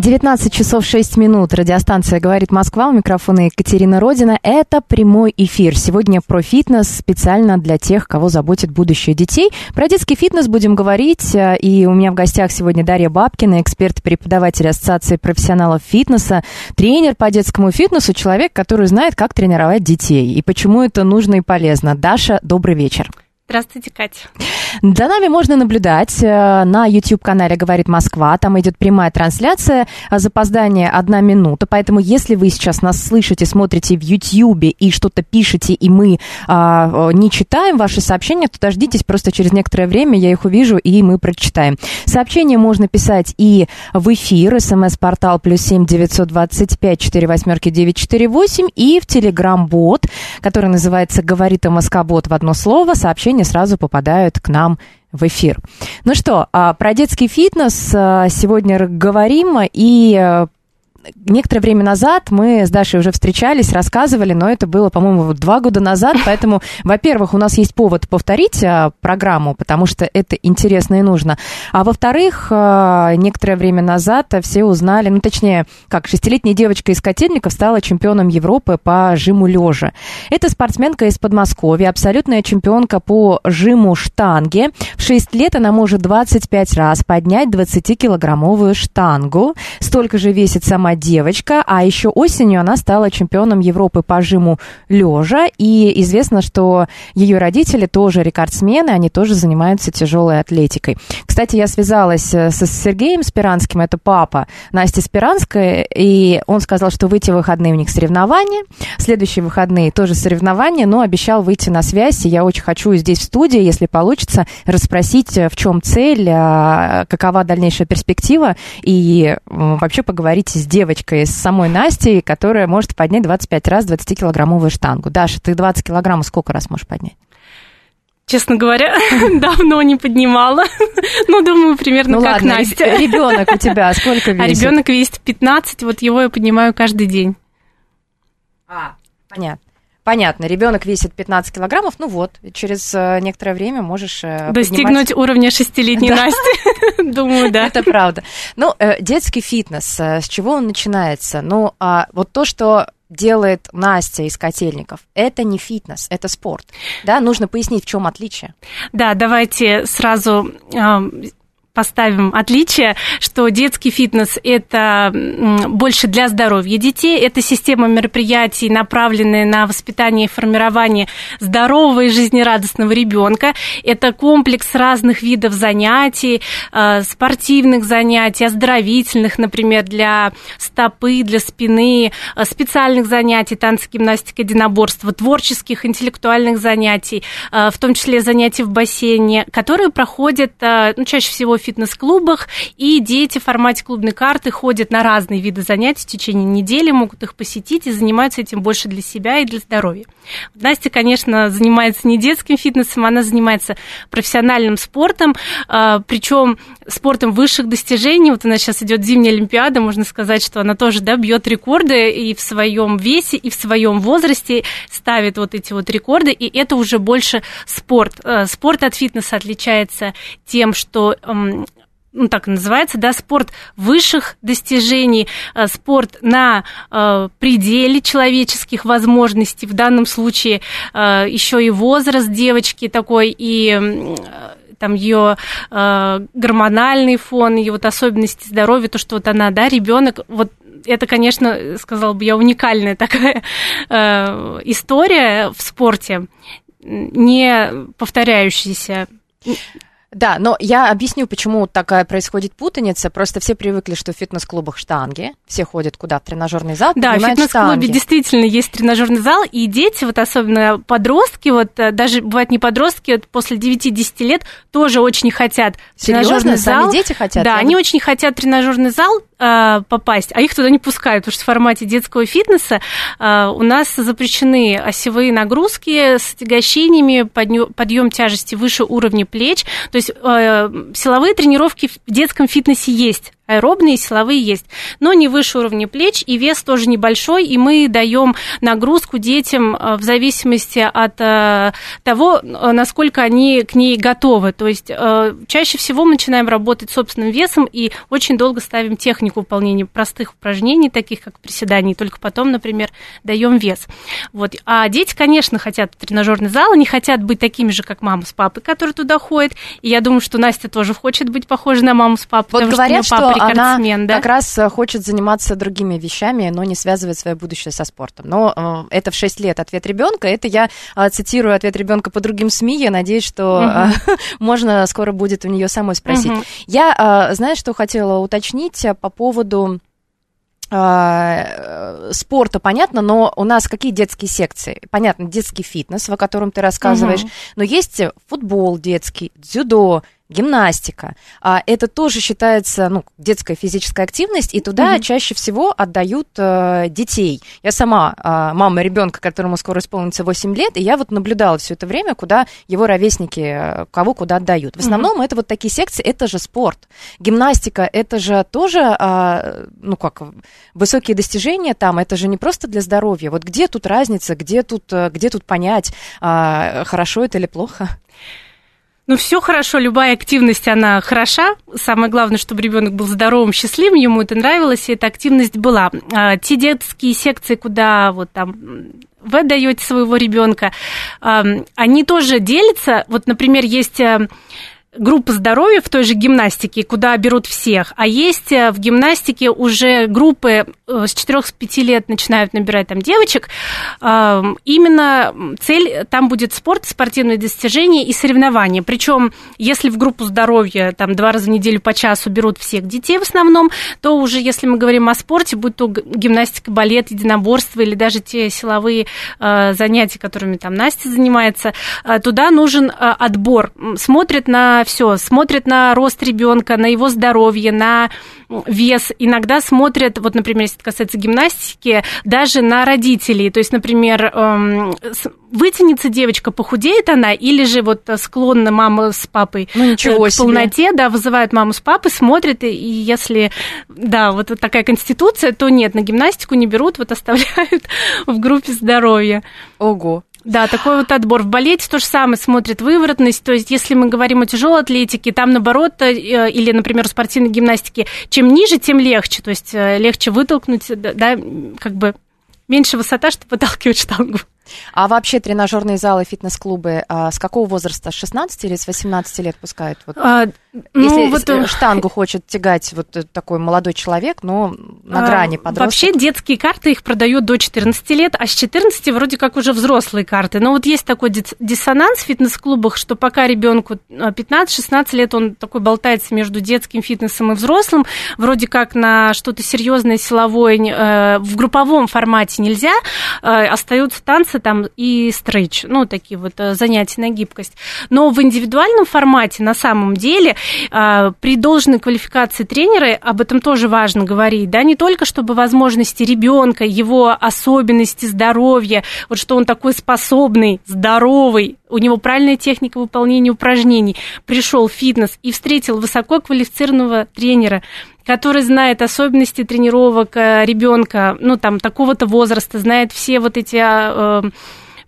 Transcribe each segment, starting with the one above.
19 часов 6 минут. Радиостанция «Говорит Москва». У микрофона Екатерина Родина. Это прямой эфир. Сегодня про фитнес специально для тех, кого заботит будущее детей. Про детский фитнес будем говорить. э, И у меня в гостях сегодня Дарья Бабкина, эксперт-преподаватель Ассоциации профессионалов фитнеса, тренер по детскому фитнесу, человек, который знает, как тренировать детей и почему это нужно и полезно. Даша, добрый вечер. Здравствуйте, Катя. За нами можно наблюдать э, на YouTube-канале «Говорит Москва». Там идет прямая трансляция. а Запоздание одна минута. Поэтому, если вы сейчас нас слышите, смотрите в YouTube и что-то пишете, и мы а, не читаем ваши сообщения, то дождитесь просто через некоторое время, я их увижу, и мы прочитаем. Сообщения можно писать и в эфир, смс-портал плюс семь девятьсот двадцать пять четыре восьмерки девять четыре восемь, и в Телеграм-бот, который называется «Говорит МСК-бот» в одно слово. Сообщения сразу попадают к нам в эфир. Ну что, а, про детский фитнес а, сегодня говорим, и а, некоторое время назад мы с Дашей уже встречались, рассказывали, но это было, по-моему, два года назад, поэтому, во-первых, у нас есть повод повторить а, программу, потому что это интересно и нужно, а во-вторых, а, некоторое время назад все узнали, ну, точнее, как шестилетняя девочка из Котельников стала чемпионом Европы по жиму лежа. Это спортсменка из Подмосковья, абсолютная чемпионка по жиму штанги. В 6 лет она может 25 раз поднять 20-килограммовую штангу. Столько же весит сама девочка, а еще осенью она стала чемпионом Европы по жиму лежа. И известно, что ее родители тоже рекордсмены, они тоже занимаются тяжелой атлетикой. Кстати, я связалась э, со Сергеем Спиранским, это папа Насти Спиранской, и он сказал, что в эти выходные у них соревнования, следующие выходные тоже соревнования, но обещал выйти на связь, и я очень хочу здесь в студии, если получится, расспросить, э, в чем цель, а, какова дальнейшая перспектива, и вообще поговорить с девочкой, с самой Настей, которая может поднять 25 раз 20-килограммовую штангу. Даша, ты 20 килограммов сколько раз можешь поднять? Честно говоря, давно не поднимала. Ну, думаю, примерно ну как ладно, Настя. ребенок у тебя сколько весит? А ребенок весит 15, вот его я поднимаю каждый день. А, понятно. Понятно, ребенок весит 15 килограммов, ну вот, через э, некоторое время можешь э, Достигнуть поднимать- уровня шестилетней. Насти. Думаю, да. Это правда. Ну, э, детский фитнес, э, с чего он начинается? Ну, а вот то, что делает Настя из котельников, это не фитнес, это спорт. Да, нужно пояснить, в чем отличие. Да, давайте сразу ам, поставим отличие, что детский фитнес – это больше для здоровья детей, это система мероприятий, направленная на воспитание и формирование здорового и жизнерадостного ребенка, это комплекс разных видов занятий, э, спортивных занятий, оздоровительных, например, для стопы, для спины, э, специальных занятий, танцы, гимнастика, единоборство, творческих, интеллектуальных занятий, э, в том числе занятий в бассейне, которые проходят ну, чаще всего в фитнес-клубах, и дети в формате клубной карты ходят на разные виды занятий в течение недели, могут их посетить и занимаются этим больше для себя и для здоровья. Настя, конечно, занимается не детским фитнесом, она занимается профессиональным спортом, причем спортом высших достижений. Вот у нас сейчас идет зимняя Олимпиада, можно сказать, что она тоже да, бьет рекорды и в своем весе, и в своем возрасте ставит вот эти вот рекорды, и это уже больше спорт. Э, Спорт от фитнеса отличается тем, что эм, ну, так называется, да, спорт высших достижений, э, спорт на э, пределе человеческих возможностей, в данном случае э, еще и возраст девочки такой, и м, там ее э, гормональный фон, ее вот особенности здоровья, то, что вот она, да, ребенок, вот это, конечно, сказала бы я, уникальная такая э, история в спорте, не повторяющаяся. Да, но я объясню, почему такая происходит путаница. Просто все привыкли, что в фитнес-клубах штанги, все ходят куда? В тренажерный зал, Да, в фитнес-клубе действительно есть тренажерный зал, и дети, вот особенно подростки, вот э, даже бывают не подростки, вот после 9-10 лет тоже очень хотят Серьезно? тренажерный Сами зал. дети хотят? Да, Я они очень хотят тренажерный зал э, попасть, а их туда не пускают, потому что в формате детского фитнеса э, у нас запрещены осевые нагрузки с отягощениями, подъем тяжести выше уровня плеч. То есть э, силовые тренировки в детском фитнесе есть. Аэробные, силовые есть, но не выше уровня плеч, и вес тоже небольшой, и мы даем нагрузку детям э, в зависимости от э, того, э, насколько они к ней готовы. То есть чаще всего мы начинаем работать собственным весом и очень долго ставим технику выполнения простых упражнений, таких как приседания, и только потом, например, даем вес. Вот. А дети, конечно, хотят в тренажерный зал, они хотят быть такими же, как мама с папой, которые туда ходят. И я думаю, что Настя тоже хочет быть похожей на маму с папой, Вот потому говорят, что что она да? как раз э, хочет заниматься другими вещами, но не связывает свое будущее со спортом. Но э, это в 6 лет ответ ребенка. Это я э, цитирую ответ ребенка по другим СМИ. Я надеюсь, что э, можно скоро будет у нее самой спросить. Мгм. Я, э, знаешь, что хотела уточнить э, по поводу э, спорта, понятно, но у нас какие детские секции? Понятно, детский фитнес, о котором ты рассказываешь, Мгм. но есть футбол детский, дзюдо, гимнастика. А это тоже считается ну, детская физическая активность, и туда Мгм. чаще всего отдают э, детей. Я сама э, мама ребенка, которому скоро исполнится 8 лет, и я вот наблюдала все это время, куда его ровесники, э, кого куда отдают. В основном это вот такие секции, это же спорт. Гимнастика, это же тоже, а, ну как, высокие достижения там, это же не просто для здоровья. Вот где тут разница, где тут, э, где тут понять, а, хорошо это или плохо? Ну, все хорошо, любая активность, она хороша. Самое главное, чтобы ребенок был здоровым, счастливым, ему это нравилось, и эта активность была. А, те детские секции, куда вот там вы даете своего ребенка, они тоже делятся. Вот, например, есть э, группа здоровья в той же гимнастике, куда берут всех, а есть э, в гимнастике уже группы э, с 4-5 лет начинают набирать там девочек. Э, Именно цель там будет спорт, спортивные достижения и соревнования. Причем, если в группу здоровья там два раза в неделю по часу берут всех детей в основном, то уже, если мы говорим о спорте, будь то гимнастика, балет, единоборство или даже те силовые э, занятия, которыми там Настя занимается, э, туда нужен э, отбор. Смотрят на все, смотрят на рост ребенка, на его здоровье, на вес. Иногда смотрят, вот, например, если это касается гимнастики, даже на родителей. То есть, например, эм, вытянется девочка, похудеет она, или же вот э, склонна мама с папой Ну, ничего к себе. полноте, да, вызывают маму с папой, смотрят, и, если, да, вот такая конституция, то нет, на гимнастику не берут, вот оставляют в группе здоровья. Ого. Да, такой вот отбор. В балете то же самое смотрят выворотность. То есть, если мы говорим о тяжелой атлетике, там наоборот, э, или, например, у спортивной гимнастики, чем ниже, тем легче. То есть э, легче вытолкнуть, да, как бы меньше высота, чтобы выталкивать штангу. А вообще тренажерные залы, фитнес-клубы а, с какого возраста? С 16 или с 18 лет пускают? Вот, А, ну, если вот, с- э, штангу хочет тягать вот э, такой молодой человек, но на А, грани подросток. Вообще детские карты их продают до 14 лет, а с 14 вроде как уже взрослые карты. Но вот есть такой дис- диссонанс в фитнес-клубах, что пока ребенку 15-16 лет, он такой болтается между детским фитнесом и взрослым, вроде как на что-то серьезное, силовое, э, в групповом формате нельзя, э, остаются танцы там и стрейч, ну, такие вот э, занятия на гибкость. Но в индивидуальном формате на самом деле э, при должной квалификации тренера, об этом тоже важно говорить, да, не только чтобы возможности ребенка, его особенности здоровья, вот что он такой способный, здоровый, у него правильная техника выполнения упражнений, пришел в фитнес и встретил высококвалифицированного тренера, который знает особенности тренировок ребенка, ну, там, такого-то возраста, знает все вот эти а, э,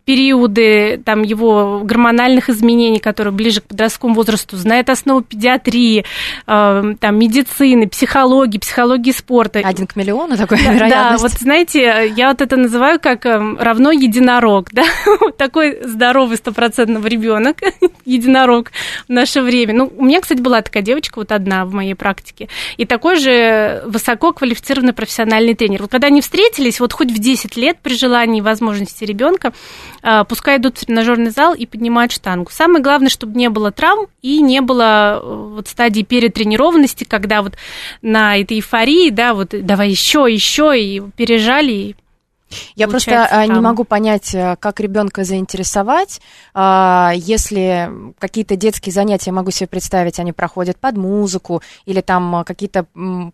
периоды там, его гормональных изменений, которые ближе к подростковому возрасту, знает основу педиатрии, э, там, медицины, психологии, психологии спорта. Один к миллиону такой Да, вероятность. вот знаете, я вот это называю как эм, равно единорог, да, Вот такой здоровый стопроцентный ребенок, единорог в наше время. Ну, у меня, кстати, была такая девочка, вот одна в моей практике, и такой же высоко квалифицированный профессиональный тренер. Вот когда они встретились, вот хоть в 10 лет при желании и возможности ребенка, пускай идут в тренажерный зал и поднимают штангу. Самое главное, чтобы не было травм и не было э, вот стадии перетренированности, когда вот на этой эйфории, да, вот давай еще, еще, и пережали, и Я просто а, не там. могу понять, э, как ребенка заинтересовать, а, если какие-то детские занятия, могу себе представить, они проходят под музыку или там а, какие-то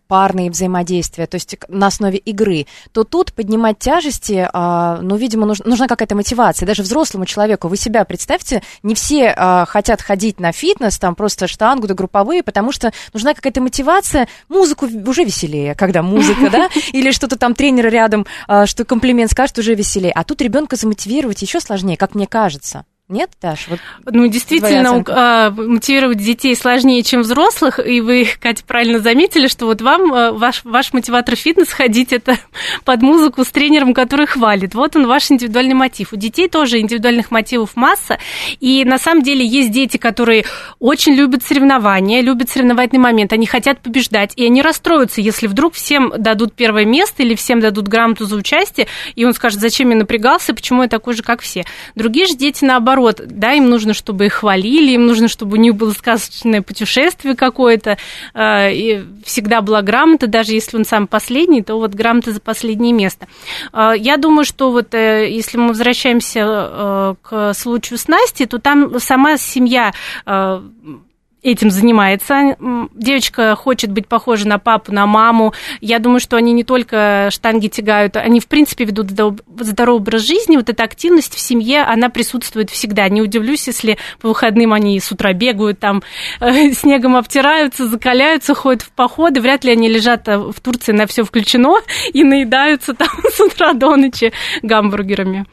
парные взаимодействия, то есть на основе игры, то тут поднимать тяжести, а, ну, видимо, нуж- нужна какая-то мотивация. Даже взрослому человеку, вы себя представьте, не все хотят ходить на фитнес, там просто штангу, да групповые, потому что нужна какая-то мотивация. Музыку уже веселее, когда музыка, да, или что-то там тренер рядом, что комплимент скажет, уже веселее. А тут ребенка замотивировать еще сложнее, как мне кажется. Нет, Даш? Вот Ну, действительно, а, мотивировать детей сложнее, чем взрослых, и вы, Катя, правильно заметили, что вот вам а, ваш, ваш мотиватор фитнес ходить это под музыку с тренером, который хвалит. Вот он ваш индивидуальный мотив. У детей тоже индивидуальных мотивов масса, и на самом деле есть дети, которые очень любят соревнования, любят соревновательный момент, они хотят побеждать, и они расстроятся, если вдруг всем дадут первое место или всем дадут грамоту за участие, и он скажет, зачем я напрягался, почему я такой же, как все. Другие же дети, наоборот, да, им нужно, чтобы их хвалили, им нужно, чтобы у них было сказочное путешествие какое-то, э, и всегда была грамота, даже если он сам последний, то вот грамота за последнее место. Э, Я думаю, что вот э, если мы возвращаемся к случаю с Настей, то там сама семья этим занимается. Девочка хочет быть похожа на папу, на маму. Я думаю, что они не только штанги тягают, они, в принципе, ведут здоров- здоровый образ жизни. Вот эта активность в семье, она присутствует всегда. Не удивлюсь, если по выходным они с утра бегают, там э, снегом обтираются, закаляются, ходят в походы. Вряд ли они лежат э, в Турции на все включено и наедаются там с утра до ночи гамбургерами.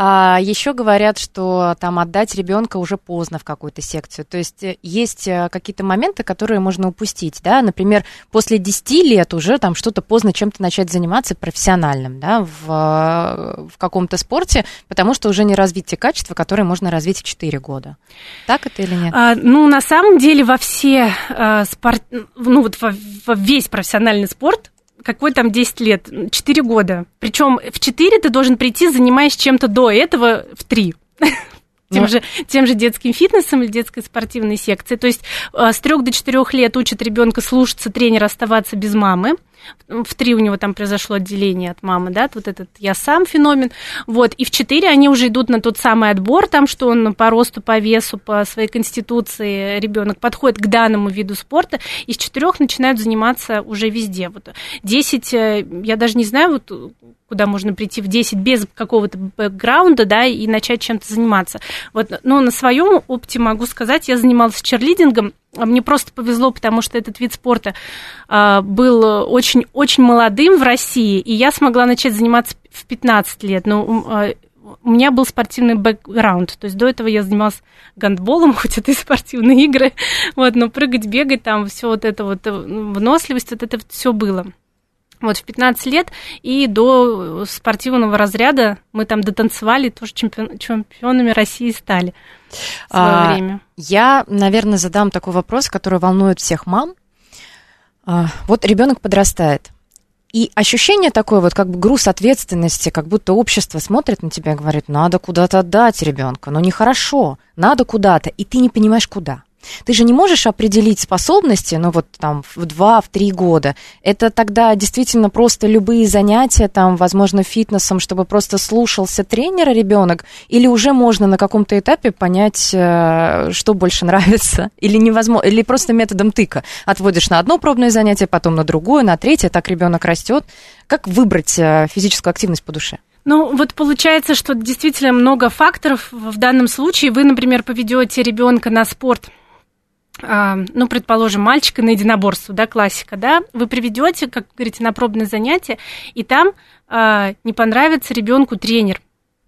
А еще говорят, что там отдать ребенка уже поздно в какую-то секцию. То есть э, есть э, какие-то моменты, которые можно упустить, да, например, после 10 лет уже там что-то поздно чем-то начать заниматься профессиональным, да, в, э, в каком-то спорте, потому что уже не развить качества, которые можно развить в 4 года. Так это или нет? А, ну, на самом деле, во все а, спорт, ну, вот во, во весь профессиональный спорт, какой там 10 лет? 4 года. Причем в 4 ты должен прийти, занимаясь чем-то до этого в 3. Тем, Ну. же, тем же детским фитнесом или детской спортивной секцией. То есть а, с 3 до 4 лет учат ребенка слушаться тренера, оставаться без мамы. В три у него там произошло отделение от мамы, да, вот этот я сам феномен. Вот, и в четыре они уже идут на тот самый отбор, там, что он по росту, по весу, по своей конституции ребенок подходит к данному виду спорта, и с четырех начинают заниматься уже везде. Вот 10, э, я даже не знаю, вот куда можно прийти в 10 без какого-то бэкграунда, да, и начать чем-то заниматься. Вот, но на своем опыте могу сказать, я занималась черлидингом, мне просто повезло, потому что этот вид спорта а, был очень, очень молодым в России, и я смогла начать заниматься в 15 лет. Но ум, а, у меня был спортивный бэкграунд, то есть до этого я занималась гандболом, хоть это и спортивные игры, вот, но прыгать, бегать, там все вот это вот, э, выносливость, вот это все было. Вот в 15 лет и до спортивного разряда мы там дотанцевали, тоже чемпион, чемпионами России стали в свое А, время. Я, наверное, задам такой вопрос, который волнует всех мам. А, Вот ребенок подрастает. И ощущение такое, вот как бы груз ответственности, как будто общество смотрит на тебя и говорит, надо куда-то отдать ребенка, но нехорошо, надо куда-то, и ты не понимаешь, куда. Ты же не можешь определить способности, ну вот там в два, в три года. Это тогда действительно просто любые занятия, там, возможно, фитнесом, чтобы просто слушался тренера ребенок, или уже можно на каком-то этапе понять, э, что больше нравится, или невозможно, или просто методом тыка. Отводишь на одно пробное занятие, потом на другое, на третье, так ребенок растет. Как выбрать э, физическую активность по душе? Ну, вот получается, что действительно много факторов. В данном случае вы, например, поведете ребенка на спорт, ну, предположим, мальчика на единоборство, да, классика, да, вы приведете, как говорите, на пробное занятие, и там а, не понравится ребенку тренер.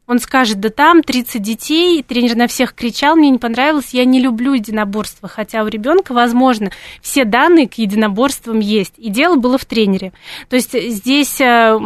Он скажет, да там 30 детей, тренер на всех кричал, мне не понравилось, я не люблю единоборство. Хотя у ребенка, возможно, все данные к единоборствам есть. И дело было в тренере. То есть здесь а,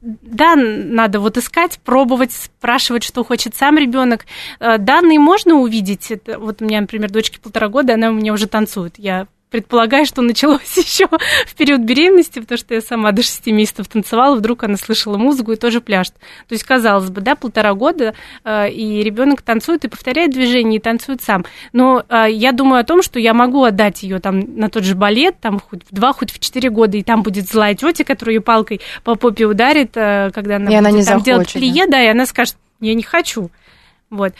да, надо вот искать, пробовать, спрашивать, что хочет сам ребенок. Данные можно увидеть. Вот у меня, например, дочке полтора года, она у меня уже танцует. Я предполагаю, что началось еще в период беременности, потому что я сама до 6 месяцев танцевала, вдруг она слышала музыку и тоже пляшет. То есть, казалось бы, да, полтора года, э, и ребенок танцует и повторяет движение, и танцует сам. Но э, я думаю о том, что я могу отдать ее там на тот же балет, там хоть в два, хоть в четыре года, и там будет злая тетя, которая ее палкой по попе ударит, э, когда она И будет она не там захочет, делать плие, да, и она скажет, я не хочу. Вот.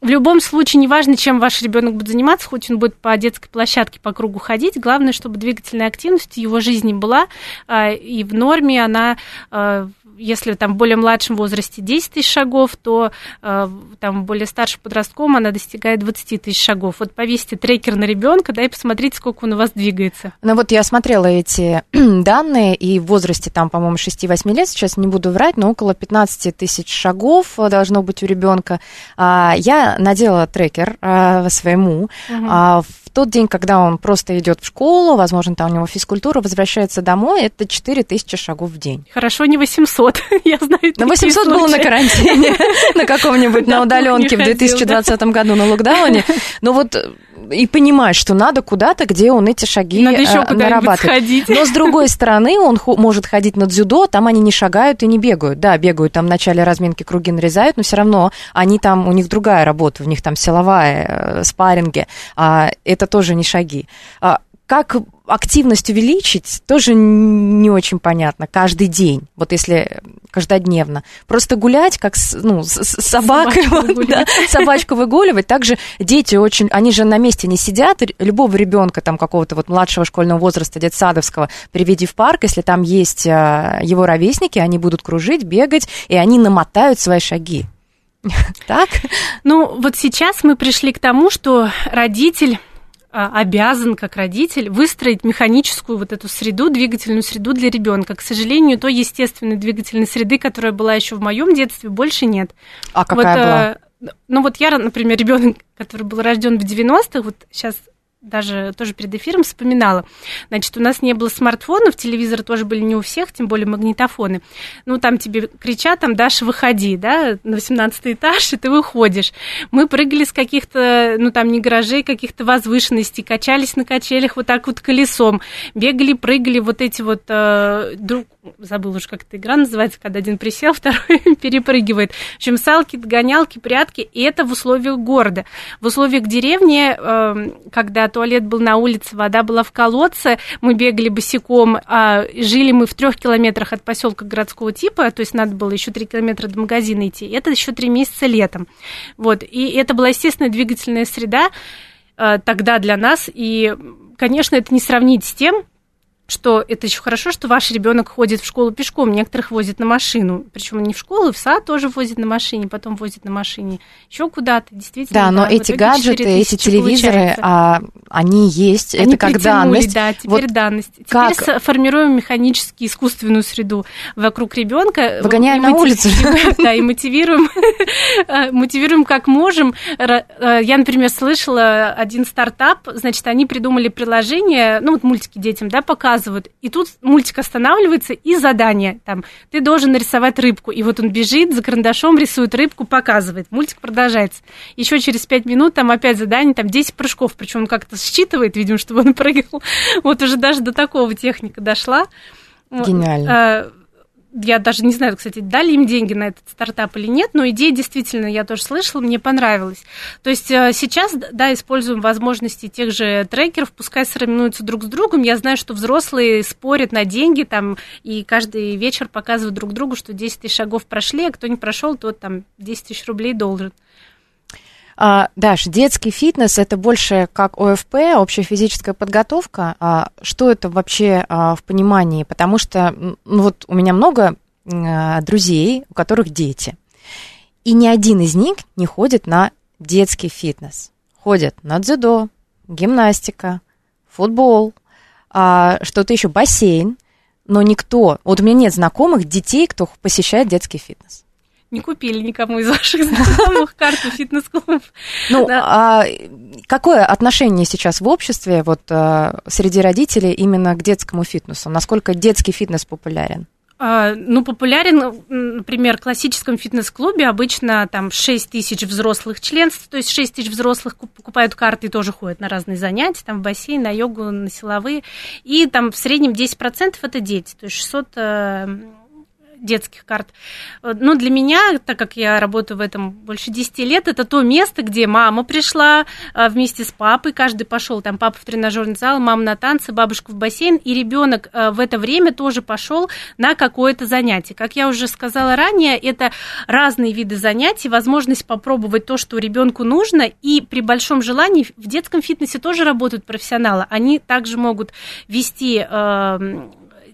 В любом случае, неважно, чем ваш ребенок будет заниматься, хоть он будет по детской площадке по кругу ходить, главное, чтобы двигательная активность в его жизни была, а, и в норме она, а, если там в более младшем возрасте 10 тысяч шагов, то а, там более старшем подростковом она достигает 20 тысяч шагов. Вот повесьте трекер на ребенка, да, и посмотрите, сколько он у вас двигается. Ну вот я смотрела эти данные, и в возрасте там, по-моему, 6-8 лет, сейчас не буду врать, но около 15 тысяч шагов э, должно быть у ребенка. А, Я надела трекер а, своему. А, В тот день, когда он просто идет в школу, возможно, там у него физкультура, возвращается домой, это 4 тысячи шагов в день. Хорошо, не 800, я знаю. Ну, такие 800 было на карантине, на каком-нибудь, на Да, удаленке в не ходил, 2020 году на локдауне. Но вот э, и понимать, что надо куда-то, где он эти шаги Надо еще э, нарабатывает. сходить. Но с другой стороны, он ху- может ходить на дзюдо, там они не шагают и не бегают. Да, бегают там в начале разминки круги нарезают, но все равно они там, у них другая работа, у них там силовая, э, спарринги, а это тоже не шаги. А как активность увеличить, тоже не очень понятно. Каждый день, вот если каждодневно. Просто гулять, как с, ну, с, с собакой, Собачку вот, выгуливать. да, собачку выгуливать. Также дети очень, они же на месте не сидят. Любого ребенка там какого-то вот младшего школьного возраста, детсадовского, приведи в парк, если там есть а, его ровесники, они будут кружить, бегать, и они намотают свои шаги. Так? Ну, вот сейчас мы пришли к тому, что родитель обязан, как родитель, выстроить механическую вот эту среду, двигательную среду для ребенка. К сожалению, той естественной двигательной среды, которая была еще в моем детстве, больше нет. А какая вот, была? э, Ну вот я, например, ребенок, который был рожден в 90-х, вот сейчас даже тоже перед эфиром вспоминала. Значит, у нас не было смартфонов, телевизоры тоже были не у всех, тем более магнитофоны. Ну, там тебе кричат, там, Даша, выходи, да, на 18 этаж, и ты выходишь. Мы прыгали с каких-то, ну, там, не гаражей, каких-то возвышенностей, качались на качелях вот так вот колесом, бегали, прыгали вот эти вот, э, друг, забыл уже, как эта игра называется, когда один присел, второй перепрыгивает. В общем, салки, догонялки, прятки, и это в условиях города. В условиях деревни, э, когда туалет был на улице, вода была в колодце, мы бегали босиком, а жили мы в трех километрах от поселка городского типа, то есть надо было еще три километра до магазина идти. Это еще три месяца летом. Вот. И это была естественная двигательная среда э, тогда для нас. И, конечно, это не сравнить с тем, что это еще хорошо, что ваш ребенок ходит в школу пешком, некоторых возят на машину. Причем не в школу, в сад тоже возят на машине, потом возят на машине еще куда-то, действительно. Да, но в эти гаджеты, 4000 эти телевизоры, а, они есть. Они это как данность. Да, теперь Вот данность. Теперь как- формируем механически искусственную среду вокруг ребенка. Выгоняем на улицу. Да, и мотивируем, мотивируем как можем. Э, Я, например, слышала один стартап, значит, они придумали приложение, ну, вот мультики детям, да, показывают, и тут мультик останавливается, и задание, там, ты должен нарисовать рыбку, и вот он бежит за карандашом, рисует рыбку, показывает, мультик продолжается. Еще через пять минут там опять задание, там 10 прыжков, причем он как-то считывает, видимо, чтобы он прыгал. Вот уже даже до такого техника дошла. Гениально. Я даже не знаю, кстати, дали им деньги на этот стартап или нет, но идея действительно, я тоже слышала, мне понравилась. То есть э, сейчас, да, используем возможности тех же трекеров, пускай соревнуются друг с другом. Я знаю, что взрослые спорят на деньги там, и каждый вечер показывают друг другу, что 10 тысяч шагов прошли, а кто не прошел, тот там 10 тысяч рублей должен. А, Даш, детский фитнес это больше как ОФП, общая физическая подготовка. А, что это вообще а, в понимании? Потому что ну, вот у меня много м, друзей, у которых дети. И ни один из них не ходит на детский фитнес. Ходят на дзюдо, гимнастика, футбол, а, что-то еще, бассейн. Но никто, вот у меня нет знакомых детей, кто посещает детский фитнес. Не купили никому из ваших знакомых карту фитнес-клуб. Ну, а какое отношение сейчас в обществе вот а, среди родителей именно к детскому фитнесу? Насколько детский фитнес популярен? А, Ну, популярен, например, в классическом фитнес-клубе обычно там 6 тысяч взрослых членств, то есть 6 тысяч взрослых куп- покупают карты и тоже ходят на разные занятия, там в бассейн, на йогу, на силовые, и там в среднем 10% это дети, то есть 600 э, детских карт. Э, Но для меня, так как я работаю в этом больше 10 лет, это то место, где мама пришла э, вместе с папой, каждый пошел, там папа в тренажерный зал, мама на танцы, бабушка в бассейн, и ребенок э, в это время тоже пошел на какое-то занятие. Как я уже сказала ранее, это разные виды занятий, возможность попробовать то, что ребенку нужно, и при большом желании в детском фитнесе тоже работают профессионалы. Они также могут вести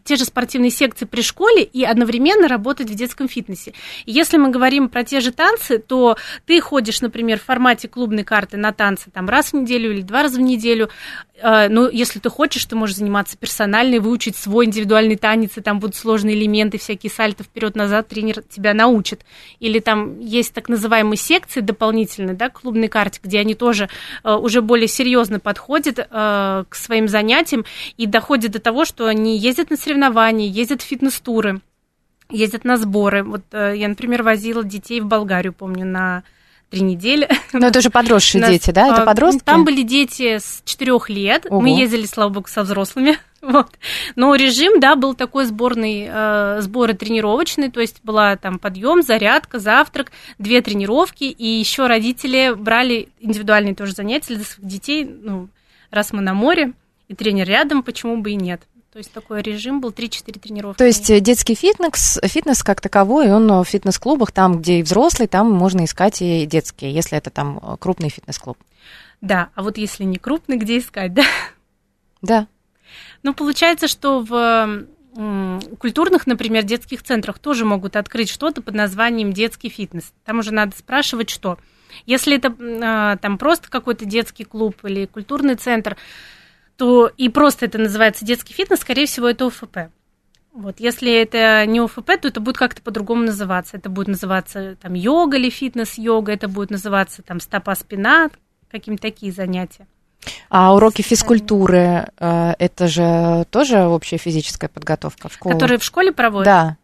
те же спортивные секции при школе и одновременно работать в детском фитнесе. Если мы говорим про те же танцы, то ты ходишь, например, в формате клубной карты на танцы там раз в неделю или два раза в неделю. Э, Но если ты хочешь, ты можешь заниматься персонально и выучить свой индивидуальный танец, и там будут сложные элементы, всякие сальто вперед-назад, тренер тебя научит. Или там есть так называемые секции дополнительные, да, клубной карте, где они тоже э, уже более серьезно подходят э, к своим занятиям и доходят до того, что они ездят на соревнования, ездят в фитнес-туры, ездят на сборы. Вот э, я, например, возила детей в Болгарию, помню, на три недели. Ну, это же подросшие Нас- дети, да? Это а, подростки? Там были дети с четырех лет. Ого. Мы ездили, слава богу, со взрослыми. Вот. Но режим, да, был такой сборный, э, сборы тренировочный, то есть была там подъем, зарядка, завтрак, две тренировки, и еще родители брали индивидуальные тоже занятия для своих детей. Ну, раз мы на море, и тренер рядом, почему бы и нет. То есть такой режим был 3-4 тренировки. То есть э, детский фитнес, фитнес как таковой, он в фитнес-клубах, там, где и взрослый, там можно искать и детские, если это там э, крупный фитнес-клуб. Да, а вот если не крупный, где искать, да? Да. Ну, получается, что в культурных, например, детских центрах тоже могут открыть что-то под названием детский фитнес. Там уже надо спрашивать, что. Если это а, там просто какой-то детский клуб или культурный центр, то и просто это называется детский фитнес, скорее всего, это ОФП. Вот, если это не ОФП, то это будет как-то по-другому называться. Это будет называться там йога или фитнес-йога, это будет называться там стопа-спина, какие-то такие занятия. А уроки физкультуры, э, это же тоже общая физическая подготовка в школу? Которые в школе проводят? Да.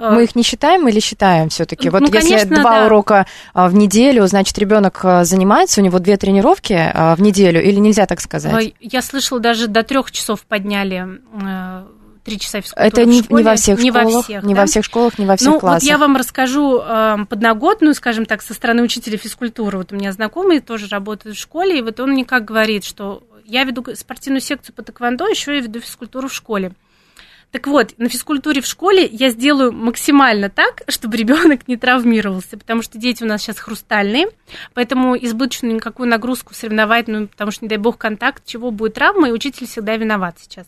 Э, Мы их не считаем или считаем все-таки? Ну, Вот если конечно, два да. урока а, в неделю, значит, ребенок а, занимается, у него две тренировки а, в неделю, или нельзя так сказать? Я слышала, даже до трех часов подняли э, три часа физкультуры Это в не, школе. не во всех не школах, во всех, не да? во всех школах, не во всех ну, классах. вот я вам расскажу э, подноготную, скажем так, со стороны учителя физкультуры. Вот у меня знакомый тоже работает в школе, и вот он мне как говорит, что я веду спортивную секцию по тэквондо, еще я веду физкультуру в школе. Так вот, на физкультуре в школе я сделаю максимально так, чтобы ребенок не травмировался, потому что дети у нас сейчас хрустальные, поэтому избыточную никакую нагрузку соревновательную, потому что, не дай бог, контакт, чего будет травма, и учитель всегда виноват сейчас.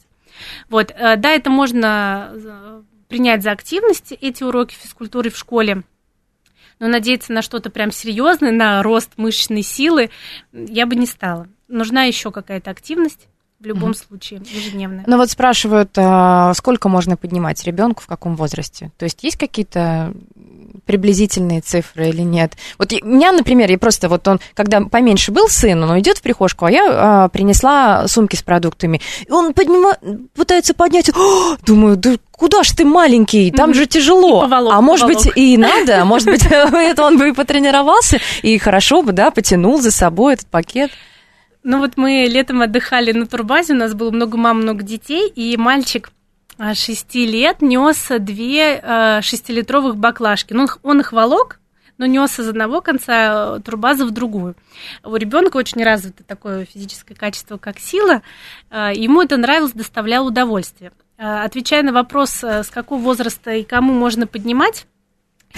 Вот, э, да, это можно э, принять за активность, эти уроки физкультуры в школе, но надеяться на что-то прям серьезное, на рост мышечной силы, я бы не стала. Нужна еще какая-то активность в любом случае, ежедневная. Ну вот спрашивают, а, сколько можно поднимать ребенку в каком возрасте? То есть есть какие-то приблизительные цифры или нет? Вот у меня, например, я просто вот он, когда поменьше был сын, он идет в прихожку, а я а, принесла сумки с продуктами, и он поднима, пытается поднять, «О!» думаю, да куда ж ты маленький, там же тяжело. И поволок, а может поволок. быть и надо, а может быть это он бы и потренировался и хорошо бы, да, потянул за собой этот пакет. Ну вот мы летом отдыхали на турбазе, у нас было много мам, много детей, и мальчик а, шести лет нес две а, шестилитровых баклажки. Ну, он их- волок, но нес из одного конца э, турбазы в другую. У ребенка очень развито такое физическое качество, как сила. А, Ему это нравилось, доставляло удовольствие. А, Отвечая на вопрос, с какого возраста и кому можно поднимать,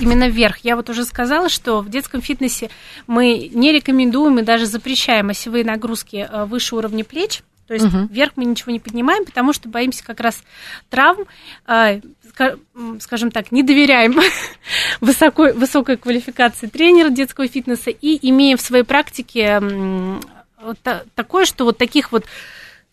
именно вверх. Я вот уже сказала, что в детском фитнесе мы не рекомендуем и даже запрещаем осевые нагрузки э, выше уровня плеч. То есть Мгм. вверх мы ничего не поднимаем, потому что боимся как раз травм, э, скажем так, не доверяем высокой, высокой квалификации тренера детского фитнеса и имеем в своей практике такое, что вот таких вот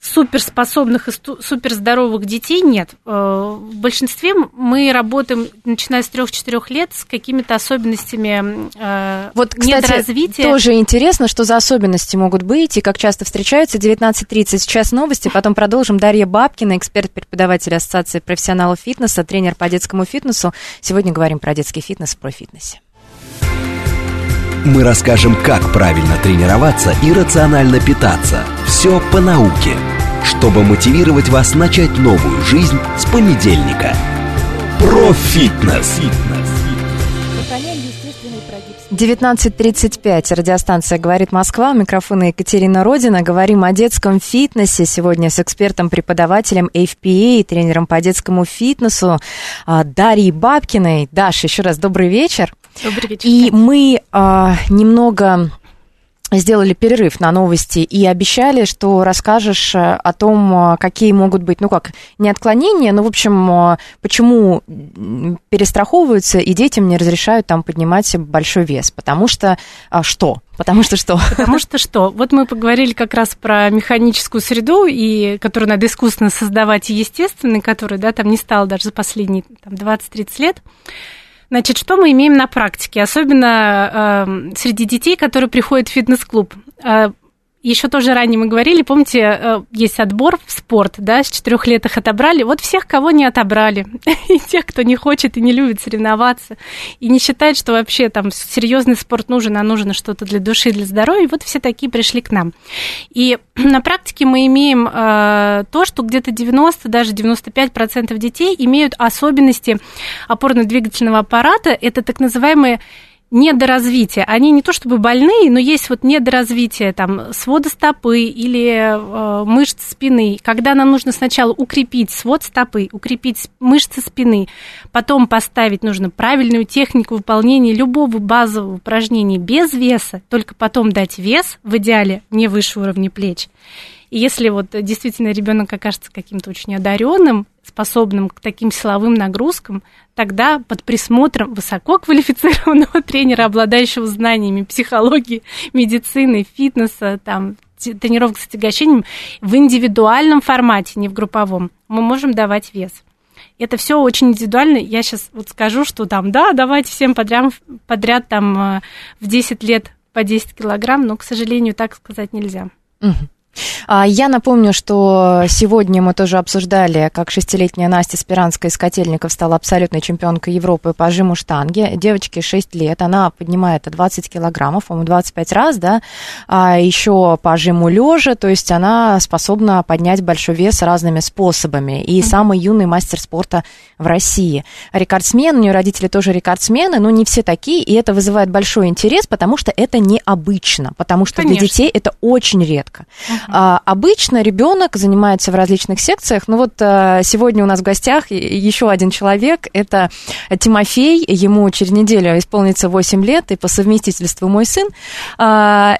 суперспособных и суперздоровых детей нет. Э, В большинстве мы работаем, начиная с 3-4 лет, с какими-то особенностями э, Вот, кстати, недоразвития. тоже интересно, что за особенности могут быть и как часто встречаются. 19.30 сейчас новости, потом продолжим. Дарья Бабкина, эксперт-преподаватель Ассоциации профессионалов фитнеса, тренер по детскому фитнесу. Сегодня говорим про детский фитнес, про фитнесе. Мы расскажем, как правильно тренироваться и рационально питаться. Все по науке, чтобы мотивировать вас начать новую жизнь с понедельника. Профитнес. 19.35. Радиостанция «Говорит Москва». У микрофона Екатерина Родина. Говорим о детском фитнесе. Сегодня с экспертом-преподавателем FPA и тренером по детскому фитнесу а, Дарьей Бабкиной. Даша, еще раз добрый вечер. Добрый вечер. И мы а, немного сделали перерыв на новости и обещали, что расскажешь э, о том, а, какие могут быть, ну как, не отклонения, но, в общем, а, почему перестраховываются и детям не разрешают там поднимать большой вес. Потому что а, что? Потому что что? Потому что что? Вот мы поговорили как раз про механическую среду, и, которую надо искусственно создавать, и естественной, которая да, там не стала даже за последние там, 20-30 лет. Значит, что мы имеем на практике, особенно э, среди детей, которые приходят в фитнес-клуб? Э, еще тоже ранее мы говорили, помните, э, есть отбор в спорт, да, с четырех лет их отобрали. Вот всех, кого не отобрали, и тех, кто не хочет и не любит соревноваться, и не считает, что вообще там серьезный спорт нужен, а нужно что-то для души, для здоровья, вот все такие пришли к нам. И на практике мы имеем э, то, что где-то 90, даже 95% детей имеют особенности опорно-двигательного аппарата, это так называемые недоразвитие. Они не то чтобы больные, но есть вот недоразвитие там свода стопы или э, мышц спины. Когда нам нужно сначала укрепить свод стопы, укрепить мышцы спины, потом поставить нужно правильную технику выполнения любого базового упражнения без веса, только потом дать вес, в идеале не выше уровня плеч. И если вот действительно ребенок окажется каким-то очень одаренным, способным к таким силовым нагрузкам, тогда под присмотром высококвалифицированного тренера, обладающего знаниями психологии, медицины, фитнеса, там, тренировок с отягощением, в индивидуальном формате, не в групповом, мы можем давать вес. Это все очень индивидуально. Я сейчас вот скажу, что там, да, давайте всем подряд, подряд там э, в 10 лет по 10 килограмм, но, к сожалению, так сказать нельзя. Мгм. А, Я напомню, что сегодня мы тоже обсуждали, как шестилетняя Настя Спиранская из Котельников стала абсолютной чемпионкой Европы по жиму штанги. Девочке 6 лет, она поднимает 20 килограммов, по-моему, 25 раз, да, а еще по жиму лежа, то есть она способна поднять большой вес разными способами. И самый юный мастер спорта в России. Рекордсмен, у нее родители тоже рекордсмены, но не все такие, и это вызывает большой интерес, потому что это необычно, потому что для Конечно. детей это очень редко. А, обычно ребенок занимается в различных секциях. Ну вот а, сегодня у нас в гостях еще один человек. Это Тимофей. Ему через неделю исполнится 8 лет, и по совместительству мой сын. А,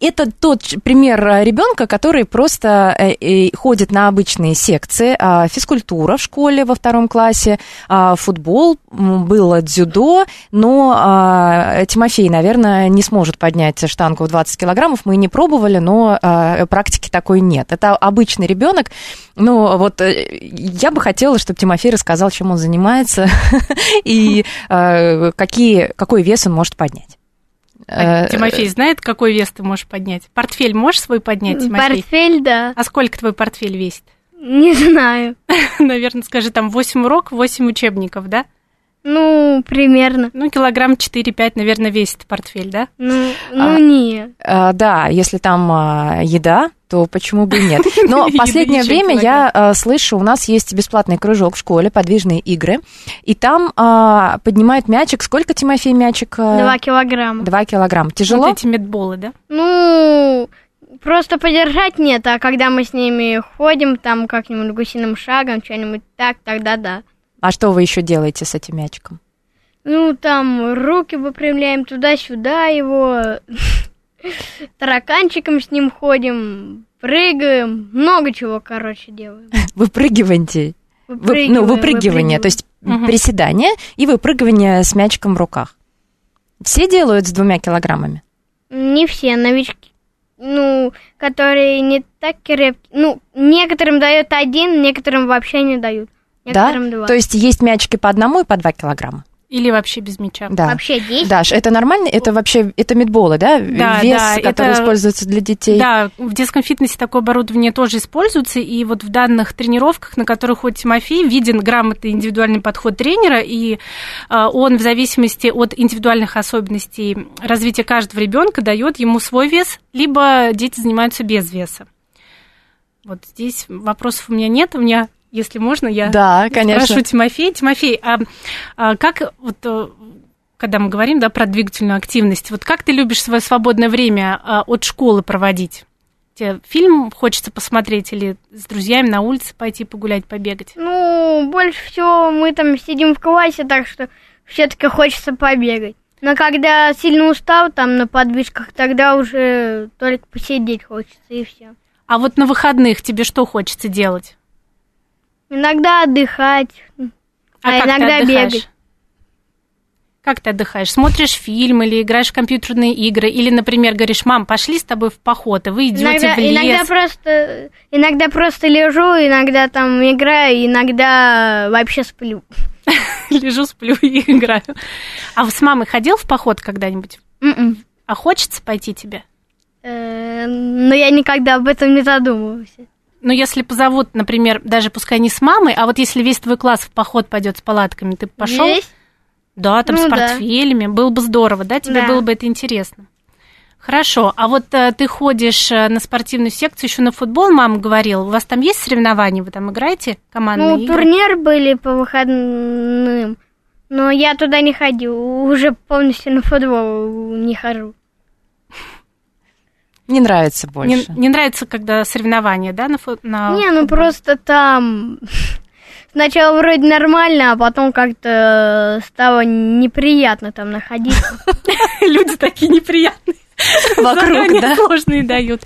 это тот пример ребенка, который просто э, э, ходит на обычные секции. А, Физкультура в школе во втором классе, а, футбол, было дзюдо, но а, Тимофей, наверное, не сможет поднять штангу в 20 килограммов. Мы не пробовали, но практики такой нет. Это обычный ребенок. Ну, вот э, я бы хотела, чтобы Тимофей рассказал, чем он занимается и какие, какой вес он может поднять. А Э, Тимофей знает, какой вес ты можешь поднять? Портфель можешь свой поднять, Тимофей? Портфель, да. А сколько твой портфель весит? Не знаю. Наверное, скажи, там 8 уроков, 8 учебников, да? Ну, примерно. Ну, килограмм 4-5, наверное, весит портфель, да? Ну, А. ну не. А, да, если там а, еда, то почему бы и нет. Но в последнее время я а, слышу, у нас есть бесплатный кружок в школе, подвижные игры, и там а, поднимают мячик. Сколько, Тимофей, мячик? А, Два килограмма. Два килограмма. Тяжело? Вот эти медболы, да? Ну, просто подержать нет, а когда мы с ними ходим, там как-нибудь гусиным шагом, что-нибудь так, тогда да. А что вы еще делаете с этим мячиком? Ну, там руки выпрямляем туда-сюда его, тараканчиком с ним ходим, прыгаем, много чего, короче, делаем. Выпрыгиваете. Выпрыгиваем, ну, выпрыгивание, то есть Мгм. приседание и выпрыгивание с мячиком в руках. Все делают с двумя килограммами? Не все новички. ну, которые не так крепкие. Ну, некоторым дают один, некоторым вообще не дают. Да? Два. То есть есть мячики по одному и по два килограмма? Или вообще без мяча. Да. Вообще 10. Даш, это нормально? Это вообще, это медболы, да? Да, Вес, да, который это- используется для детей? Да, в детском фитнесе такое оборудование тоже используется, и вот в данных тренировках, на которых ходит Тимофей, виден грамотный индивидуальный подход тренера, и а, он в зависимости от индивидуальных особенностей развития каждого ребенка дает ему свой вес, либо дети занимаются без веса. Вот здесь вопросов у меня нет, у меня, если можно, я Да, конечно. Прошу, Тимофей. Тимофей, а, а как вот э, когда мы говорим да, про двигательную активность, вот как ты любишь свое свободное время а, от школы проводить? Тебе фильм хочется посмотреть или с друзьями на улице пойти погулять, побегать? Ну, больше всего мы там сидим в классе, так что все-таки хочется побегать. Но когда сильно устал там на подвижках, тогда уже только посидеть хочется и все. А вот на выходных тебе что хочется делать? Иногда отдыхать, а, ты иногда бегать. Как ты отдыхаешь? Смотришь фильм или играешь в компьютерные игры? Или, например, говоришь, мам, пошли с тобой в поход, и вы идете Иногда, в лес. иногда просто иногда просто лежу, иногда там играю, иногда вообще сплю. Лежу, сплю и играю. А с мамой ходил в поход когда-нибудь? М-м. А хочется пойти тебе? Э, Но я никогда об этом не задумывалась. Ну, если позовут, например, даже пускай не с мамой, а вот если весь твой класс в поход пойдет с палатками, ты пошел? Да, там Ну с да. портфелями. Было бы здорово, да? Тебе Да. было бы это интересно. Хорошо. А вот э, ты ходишь э, на спортивную секцию, еще на футбол, мама говорила. У вас там есть соревнования? Вы там играете командные Ну, игры? турнир были по выходным, но я туда не ходил, уже полностью на футбол не хожу. Не нравится Не, больше. не нравится, когда соревнования, да, на, фу- на Не, ну просто там сначала вроде нормально, а потом как-то стало неприятно там находиться. Люди такие неприятные. Вокруг, да? сложные дают.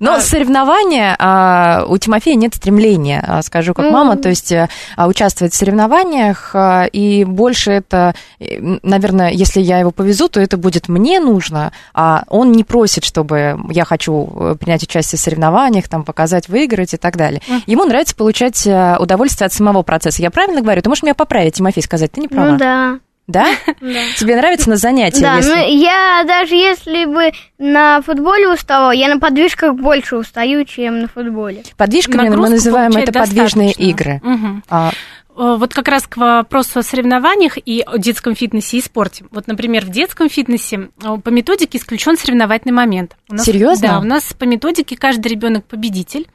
Но соревнования, а, у Тимофея нет стремления, а, скажу как Ну. мама, то есть а, участвовать в соревнованиях, а, и больше это, э, наверное, если я его повезу, то это будет мне нужно, а он не просит, чтобы я хочу э, принять участие в соревнованиях, там, показать, выиграть и так далее. Ему нравится получать э, удовольствие от самого процесса. Я правильно говорю? Ты можешь меня поправить, Тимофей, сказать? Ты не права. Ну да. Да? Да. Тебе нравится на занятия? Да, если- ну я даже если бы на футболе уставал, я на подвижках больше устаю, чем на футболе. Подвижками мы Нагрузку называем это подвижные достаточно. игры. Мгм. А, Вот как раз к вопросу о соревнованиях и о детском фитнесе и спорте. Вот, например, в детском фитнесе э, по методике исключен соревновательный момент. У нас- Серьезно? Да, у нас по методике каждый ребенок победитель.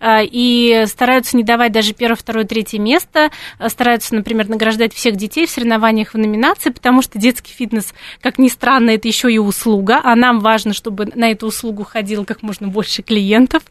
э, И стараются не давать даже первое, второе, третье место. Э, Стараются, например, награждать всех детей в соревнованиях в номинации, потому что детский фитнес, как ни странно, это еще и услуга, а нам важно, чтобы на эту услугу ходило как можно больше клиентов.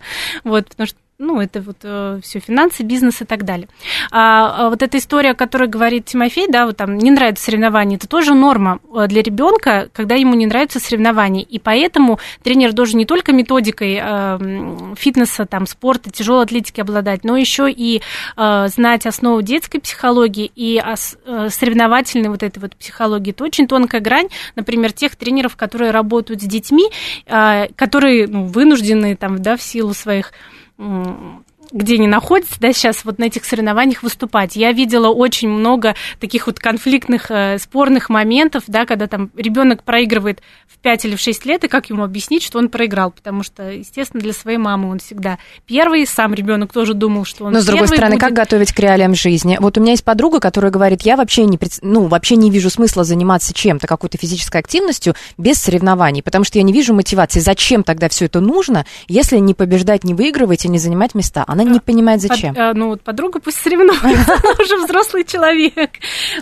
Вот, потому что ну, это вот все финансы, бизнес и так далее. А, а вот эта история, о которой говорит Тимофей, да, вот там не нравится соревнования, это тоже норма э, для ребенка, когда ему не нравятся соревнования. И поэтому тренер должен не только методикой э, фитнеса, там, спорта, тяжелой атлетики обладать, но еще и э, знать основу детской психологии и ос- э, соревновательной вот этой вот психологии. Это очень тонкая грань, например, тех тренеров, которые работают с детьми, э, которые ну, вынуждены там, да, в силу своих 嗯 где они находятся, да, сейчас вот на этих соревнованиях выступать. Я видела очень много таких вот конфликтных, э, спорных моментов, да, когда там ребенок проигрывает в 5 или в 6 лет, и как ему объяснить, что он проиграл, потому что, естественно, для своей мамы он всегда первый, сам ребенок тоже думал, что он Но, с другой стороны, будет. как готовить к реалиям жизни? Вот у меня есть подруга, которая говорит, я вообще не, ну, вообще не вижу смысла заниматься чем-то, какой-то физической активностью без соревнований, потому что я не вижу мотивации. Зачем тогда все это нужно, если не побеждать, не выигрывать и не занимать места? Она не понимает, Под- зачем. э, ну, вот подруга пусть соревнуется, она уже взрослый человек.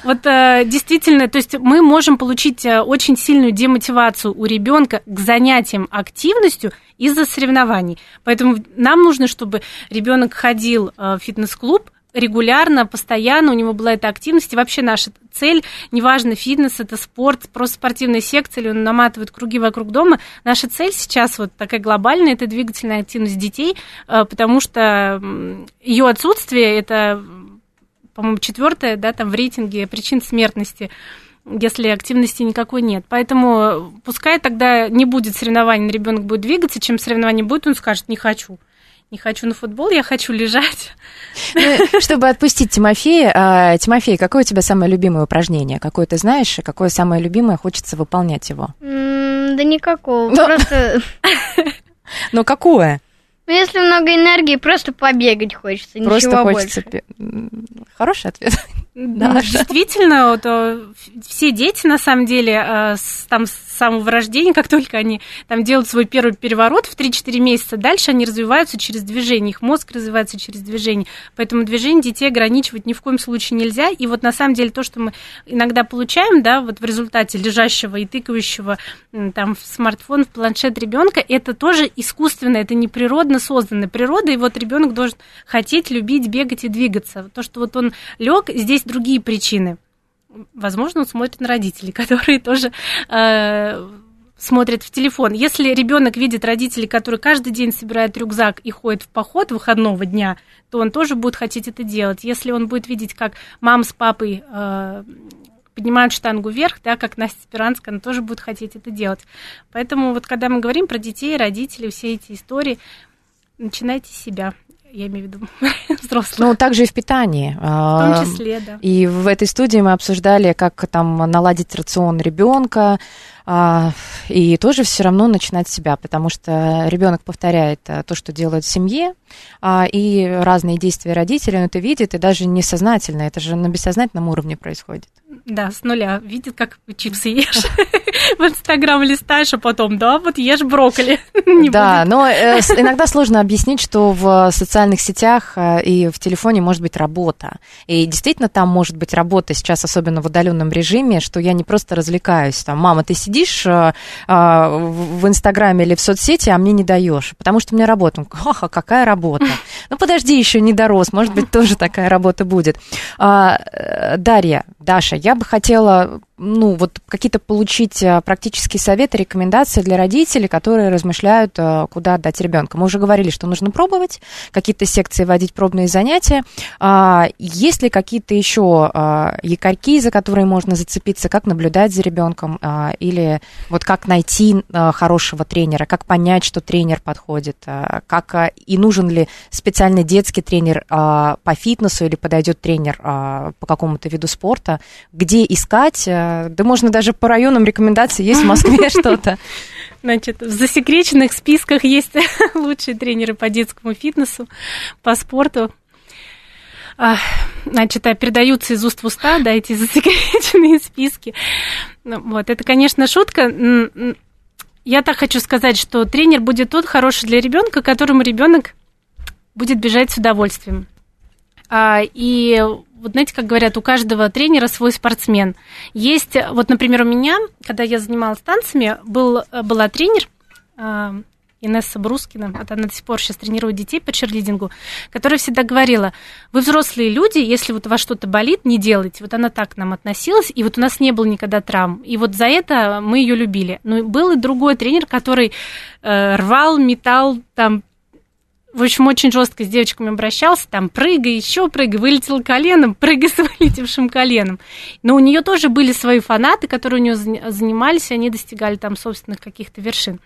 Вот э, действительно, то есть мы можем получить э, очень сильную демотивацию у ребенка к занятиям активностью из-за соревнований. Поэтому нам нужно, чтобы ребенок ходил в фитнес-клуб, регулярно, постоянно, у него была эта активность. И вообще наша цель, неважно, фитнес, это спорт, просто спортивная секция, или он наматывает круги вокруг дома. Наша цель сейчас вот такая глобальная, это двигательная активность детей, э, потому что ее отсутствие, это, по-моему, четвертое, да, там в рейтинге причин смертности если активности никакой нет. Поэтому пускай тогда не будет соревнований, ребенок будет двигаться, чем соревнование будет, он скажет, не хочу. Не хочу на футбол, я хочу лежать. Ну, чтобы отпустить Тимофея, а, Тимофей, какое у тебя самое любимое упражнение? Какое ты знаешь, и какое самое любимое хочется выполнять его? Да никакого. Ну. Просто, Ну, какое? ну, если много энергии, просто побегать хочется, Просто ничего хочется... больше. пе- Хороший ответ. Даша. Действительно, вот, э, все дети, на самом деле, э, с, там, с самого рождения, как только они там делают свой первый переворот в 3-4 месяца, дальше они развиваются через движение, их мозг развивается через движение. Поэтому движение детей ограничивать ни в коем случае нельзя. И вот на самом деле то, что мы иногда получаем, да, вот в результате лежащего и тыкающего там в смартфон, в планшет ребенка, это тоже искусственно, это не природно создано. Природа, и вот ребенок должен хотеть, любить, бегать и двигаться. То, что вот он лег, здесь другие причины. Возможно, он смотрит на родителей, которые тоже э, смотрят в телефон. Если ребенок видит родителей, которые каждый день собирают рюкзак и ходят в поход выходного дня, то он тоже будет хотеть это делать. Если он будет видеть, как мама с папой э, поднимают штангу вверх, да, как Настя Спиранская, она тоже будет хотеть это делать. Поэтому вот когда мы говорим про детей, родителей, все эти истории, начинайте с себя. Я имею в виду взрослых. Ну, также и в питании. в А, том числе, да. И в этой студии мы обсуждали, как там наладить рацион ребенка, а, и тоже все равно начинать с себя, потому что ребенок повторяет а, то, что делают в семье, а, и разные действия родителей, он это видит, и даже несознательно, это же на бессознательном уровне происходит. Да, с нуля. Видит, как чипсы ешь. В Инстаграм листаешь, а потом, да, вот ешь брокколи. Да, но э, иногда сложно объяснить, что в социальных сетях э, и в телефоне может быть работа. И действительно там может быть работа сейчас, особенно в удаленном режиме, что я не просто развлекаюсь. Там, мама, ты сидишь э, э, в в Инстаграме или в соцсети, а мне не даешь, потому что меня работа. Ха-ха, какая работа? Ну, подожди, еще не дорос, может быть, тоже такая работа будет. А, э, Дарья, Даша, я бы хотела, ну, вот какие-то получить э, практические советы, рекомендации для родителей, которые размышляют, э, куда отдать ребенка. Мы уже говорили, что нужно пробовать, какие-то секции водить, пробные занятия. А, Есть ли какие-то еще а, якорьки, за которые можно зацепиться, как наблюдать за ребенком, а, или вот как найти а, хорошего тренера, как понять, что тренер подходит, а, как а, и нужен ли специальный детский тренер а, по фитнесу или подойдет тренер а, по какому-то виду спорта, где искать, а, да можно даже по районам рекомендаций есть в Москве что-то. Значит, в засекреченных списках есть лучшие тренеры по детскому фитнесу, по спорту. А, Значит, а, передаются из уст в уста, да, эти засекреченные списки. Ну, Вот, это, конечно, шутка. Я так хочу сказать, что тренер будет тот хороший для ребенка, которому ребенок будет бежать с удовольствием. А, И вот знаете, как говорят, у каждого тренера свой спортсмен. Есть, вот, например, у меня, когда я занималась танцами, был, была тренер а, Инесса Брускина, вот она до сих пор сейчас тренирует детей по черлидингу, которая всегда говорила, вы взрослые люди, если вот у вас что-то болит, не делайте. Вот она так к нам относилась, и вот у нас не было никогда травм. И вот за это мы ее любили. Но был и другой тренер, который э, рвал, метал, там, в общем, очень жестко с девочками обращался, там, прыгай, еще прыгай, вылетел коленом, прыгай с вылетевшим коленом. Но у нее тоже были свои фанаты, которые у нее занимались, и они достигали там собственных каких-то вершин.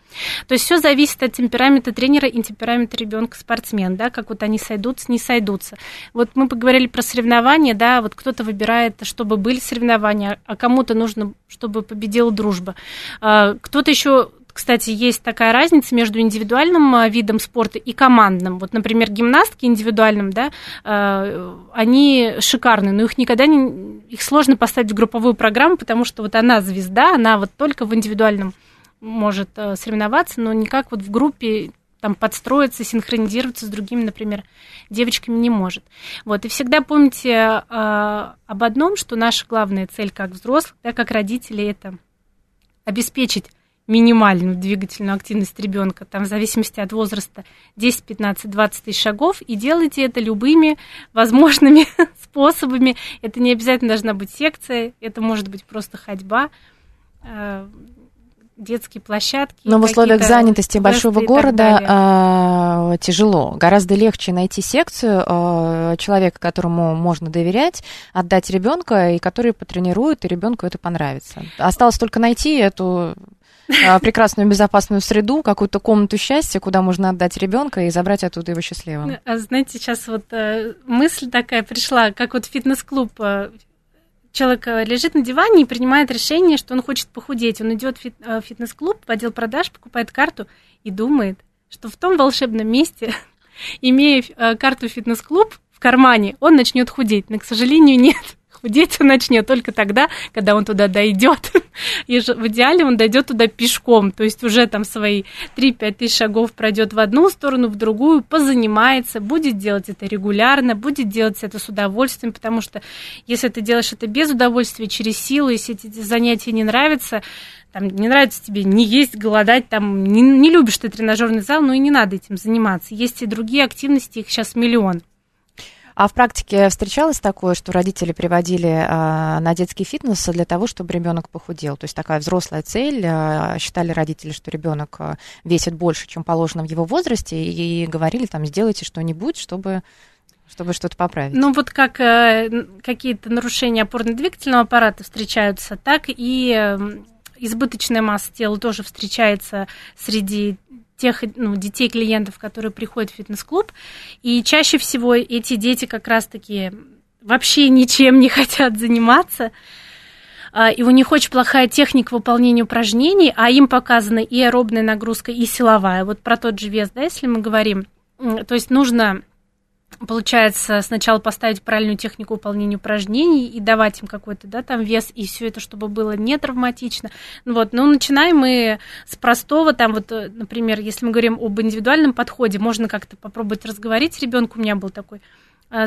То есть все зависит от темперамента тренера и темперамента ребенка спортсмен, да, как вот они сойдутся, не сойдутся. Вот мы поговорили про соревнования, да, вот кто-то выбирает, чтобы были соревнования, а кому-то нужно, чтобы победила дружба. А, Кто-то еще кстати, есть такая разница между индивидуальным а, видом спорта и командным. Вот, например, гимнастки индивидуальным, да, а, они шикарные, но их никогда не, их сложно поставить в групповую программу, потому что вот она звезда, она вот только в индивидуальном может а, соревноваться, но никак вот в группе там подстроиться, синхронизироваться с другими, например, девочками не может. Вот, и всегда помните а, об одном, что наша главная цель как взрослых, да, как родителей, это обеспечить минимальную двигательную активность ребенка, там в зависимости от возраста 10, 15, 20 тысяч шагов, и делайте это любыми возможными способами. Это не обязательно должна быть секция, это может быть просто ходьба. детские площадки. Но в условиях занятости большого города а, тяжело. Гораздо легче найти секцию а, человека, которому можно доверять, отдать ребенка, и который потренирует, и ребенку это понравится. Осталось только найти эту прекрасную безопасную среду, какую-то комнату счастья, куда можно отдать ребенка и забрать оттуда его счастливым. А знаете, сейчас вот э, мысль такая пришла, как вот фитнес-клуб. э, Человек э, лежит на диване и принимает решение, что он хочет похудеть. Он идет в фит- в фитнес-клуб, в отдел продаж, покупает карту и думает, что в том волшебном месте, имея карту фитнес-клуб в кармане, он начнет худеть. Но, к сожалению, нет. Худеть он начнет только тогда, когда он туда дойдет. И в идеале он дойдет туда пешком, то есть уже там свои 3-5 тысяч шагов пройдет в одну сторону, в другую, позанимается, будет делать это регулярно, будет делать это с удовольствием, потому что если ты делаешь это без удовольствия, через силу, если эти занятия не нравятся, там, не нравится тебе не есть, голодать, там, не, не любишь ты тренажерный зал, ну и не надо этим заниматься. Есть и другие активности, их сейчас миллион. А в практике встречалось такое, что родители приводили а, на детский фитнес для того, чтобы ребенок похудел? То есть такая взрослая цель. а, считали родители, что ребенок а, весит больше, чем положено в его возрасте, и, говорили там, сделайте что-нибудь, чтобы чтобы что-то поправить. Ну, вот как э, какие-то нарушения опорно-двигательного аппарата встречаются, так и избыточная масса тела тоже встречается среди тех ну, детей клиентов, которые приходят в фитнес-клуб. И чаще всего эти дети как раз-таки вообще ничем не хотят заниматься. А, И у них очень плохая техника выполнения упражнений, а им показана и аэробная нагрузка, и силовая. Вот про тот же вес, да, если мы говорим. То есть нужно получается сначала поставить правильную технику выполнения упражнений и давать им какой-то, да, там вес, и все это, чтобы было не травматично. Ну Вот, ну, начинаем мы с простого, там вот, э, например, если мы говорим об индивидуальном подходе, можно как-то попробовать разговорить ребенку. У меня был такой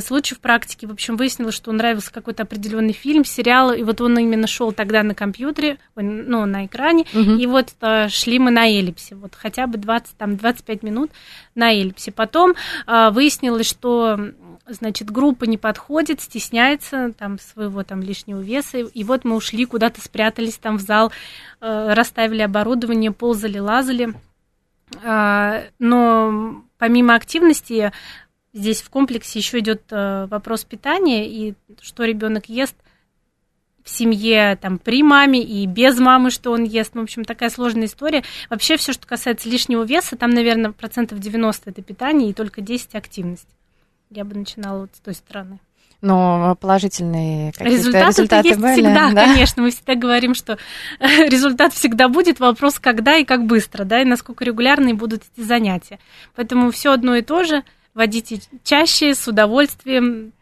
случай в практике. В общем, выяснилось, что нравился какой-то определенный фильм, сериал, и вот он именно шел тогда на компьютере, ну, на экране, Мгм. и вот э, шли мы на эллипсе, вот хотя бы 20, там, 25 минут на эллипсе. Потом э, выяснилось, что, значит, группа не подходит, стесняется там своего там лишнего веса, и вот мы ушли куда-то, спрятались там в зал, э, расставили оборудование, ползали, лазали. А, Но помимо активности здесь в комплексе еще идет э, вопрос питания и что ребенок ест в семье, там, при маме и без мамы, что он ест. Ну, в общем, такая сложная история. Вообще, все, что касается лишнего веса, там, наверное, процентов 90 это питание и только 10 активность. Я бы начинала вот с той стороны. Но положительные какие-то Результаты, результаты есть были, всегда, да? конечно. Мы всегда говорим, что результат всегда будет. Вопрос, когда и как быстро, да, и насколько регулярные будут эти занятия. Поэтому все одно и то же. Водите чаще, с удовольствием.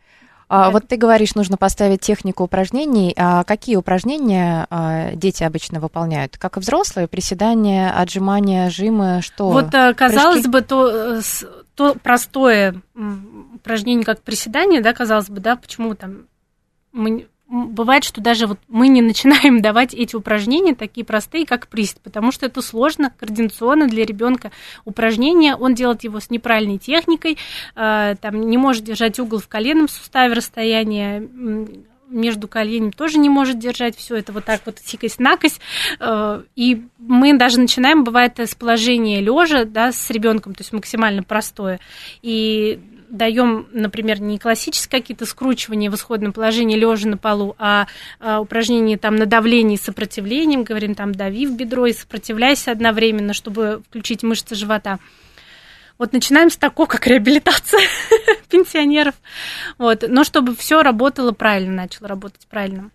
А, вот ты говоришь, нужно поставить технику упражнений. А какие упражнения а, дети обычно выполняют? Как и взрослые? Приседания, отжимания, жимы, что? Вот, э, казалось Прыжки? бы, то, э, то простое упражнение, как приседание, да, казалось бы, да, почему там мы, бывает, что даже вот мы не начинаем давать эти упражнения такие простые, как присед, потому что это сложно, координационно для ребенка упражнение, он делает его с неправильной техникой, э, там не может держать угол в коленном суставе, расстояние между коленями тоже не может держать все это вот так вот сикость-накость. Э, И мы даже начинаем, бывает, с положения лежа, да, с ребенком, то есть максимально простое. И даем, например, не классические какие-то скручивания в исходном положении лежа на полу, а, а, упражнения там на давление и сопротивлением, говорим там дави в бедро и сопротивляйся одновременно, чтобы включить мышцы живота. Вот начинаем с такого, как реабилитация пенсионеров. Вот. Но чтобы все работало правильно, начало работать правильно.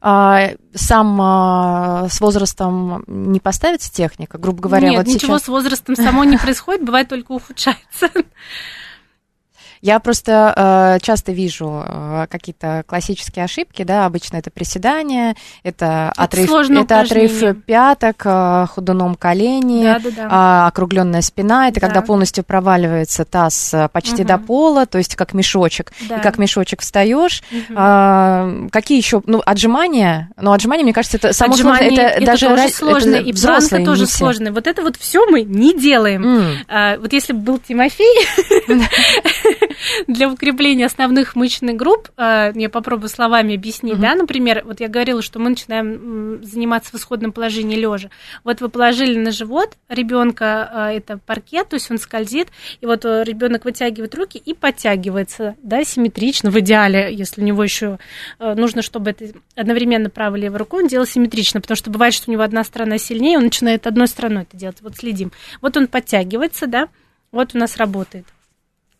А, сам а, с возрастом не поставится техника, грубо говоря, Нет, вот ничего сейчас... с возрастом само не происходит, бывает только ухудшается. Я просто э, часто вижу э, какие-то классические ошибки, да, обычно это приседания, это, Это отрыв, это отрыв пяток, э, ходуном колени, Да-да-да. а, округленная спина, это Да. когда полностью проваливается таз э, почти Мгм. до пола, то есть как мешочек, Да. и как мешочек встаешь. Мгм. А, какие еще, ну, отжимания, ну, отжимания, мне кажется, это само сложное, Отжимания это, даже тоже ра- это сложно, и планка взрослые тоже миссии. сложная. Вот это вот все мы не делаем. М. А, вот если бы был Тимофей, для укрепления основных мышечных групп, э, я попробую словами объяснить, да, например, вот я говорила, что мы начинаем заниматься в исходном положении лежа. Вот вы положили на живот ребенка, это паркет, то есть он скользит, и вот ребенок вытягивает руки и подтягивается, да, симметрично, в идеале, если у него еще нужно, чтобы это одновременно правой и левой рукой он делал симметрично, потому что бывает, что у него одна сторона сильнее, он начинает одной стороной это делать. Вот следим. Вот он подтягивается, да, вот у нас работает.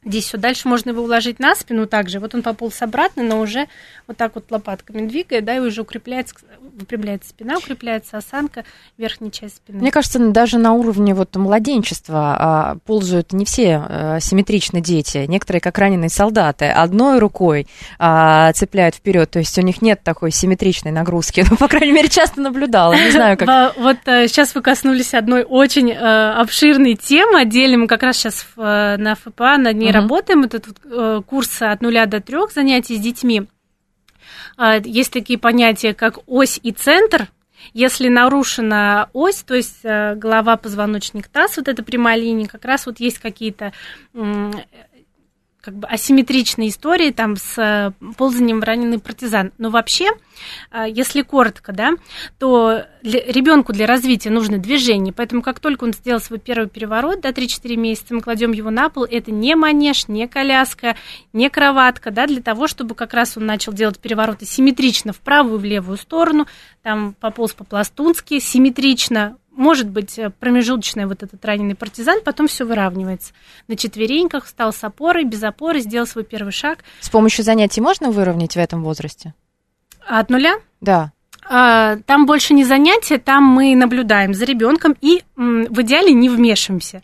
Здесь все. Дальше можно его уложить на спину также. Вот он пополз обратно, но уже вот так вот лопатками двигает, да, и уже укрепляется, выпрямляется спина, укрепляется осанка, верхняя часть спины. Мне кажется, даже на уровне вот младенчества а, ползают не все а, симметрично дети. Некоторые, как раненые солдаты, одной рукой а, цепляют вперед. То есть у них нет такой симметричной нагрузки. Ну, по крайней мере, часто наблюдала. Не знаю, как. Вот сейчас вы коснулись одной очень обширной темы. Отдельно мы как раз сейчас на ФПА, на дне работаем, этот вот, э, курс от нуля до трех занятий с детьми. Э, есть такие понятия, как ось и центр. Если нарушена ось, то есть э, голова, позвоночник, таз, вот эта прямая линия, как раз вот есть какие-то как бы асимметричные истории там с э, ползанием в раненый партизан. Но вообще, э, если коротко, да, то ребенку для развития нужно движение. Поэтому как только он сделал свой первый переворот, да, 3-4 месяца, мы кладем его на пол. Это не манеж, не коляска, не кроватка, да, для того, чтобы как раз он начал делать перевороты симметрично в правую и в левую сторону, там пополз по-пластунски, симметрично может быть э, промежуточный вот этот раненый партизан, потом все выравнивается. На четвереньках встал с опорой, без опоры, сделал свой первый шаг. С помощью занятий можно выровнять в этом возрасте? От нуля? Да. А, там больше не занятия, там мы наблюдаем за ребенком и в идеале не вмешиваемся.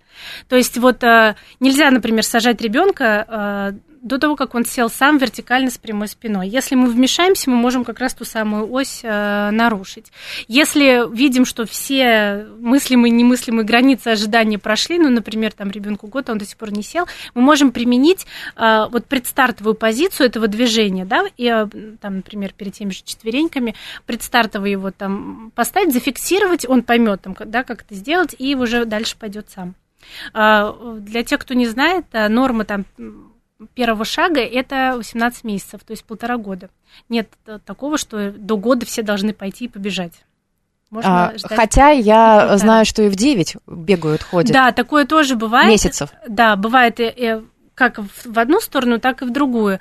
То есть вот э, нельзя, например, сажать ребенка э, до того, как он сел сам вертикально с прямой спиной. Если мы вмешаемся, мы можем как раз ту самую ось э, нарушить. Если видим, что все мыслимые и немыслимые границы ожидания прошли, ну, например, там ребенку год, а он до сих пор не сел, мы можем применить э, вот предстартовую позицию этого движения, да, и э, там, например, перед теми же четвереньками предстартовый его там поставить, зафиксировать, он поймет, там, да, как это сделать, и уже дальше пойдет сам. Э, для тех, кто не знает, э, норма там первого шага это 18 месяцев, то есть полтора года. Нет такого, что до года все должны пойти и побежать. Можно а, хотя я полтора. знаю, что и в 9 бегают, ходят. Да, такое тоже бывает. Месяцев. Да, бывает как в одну сторону, так и в другую.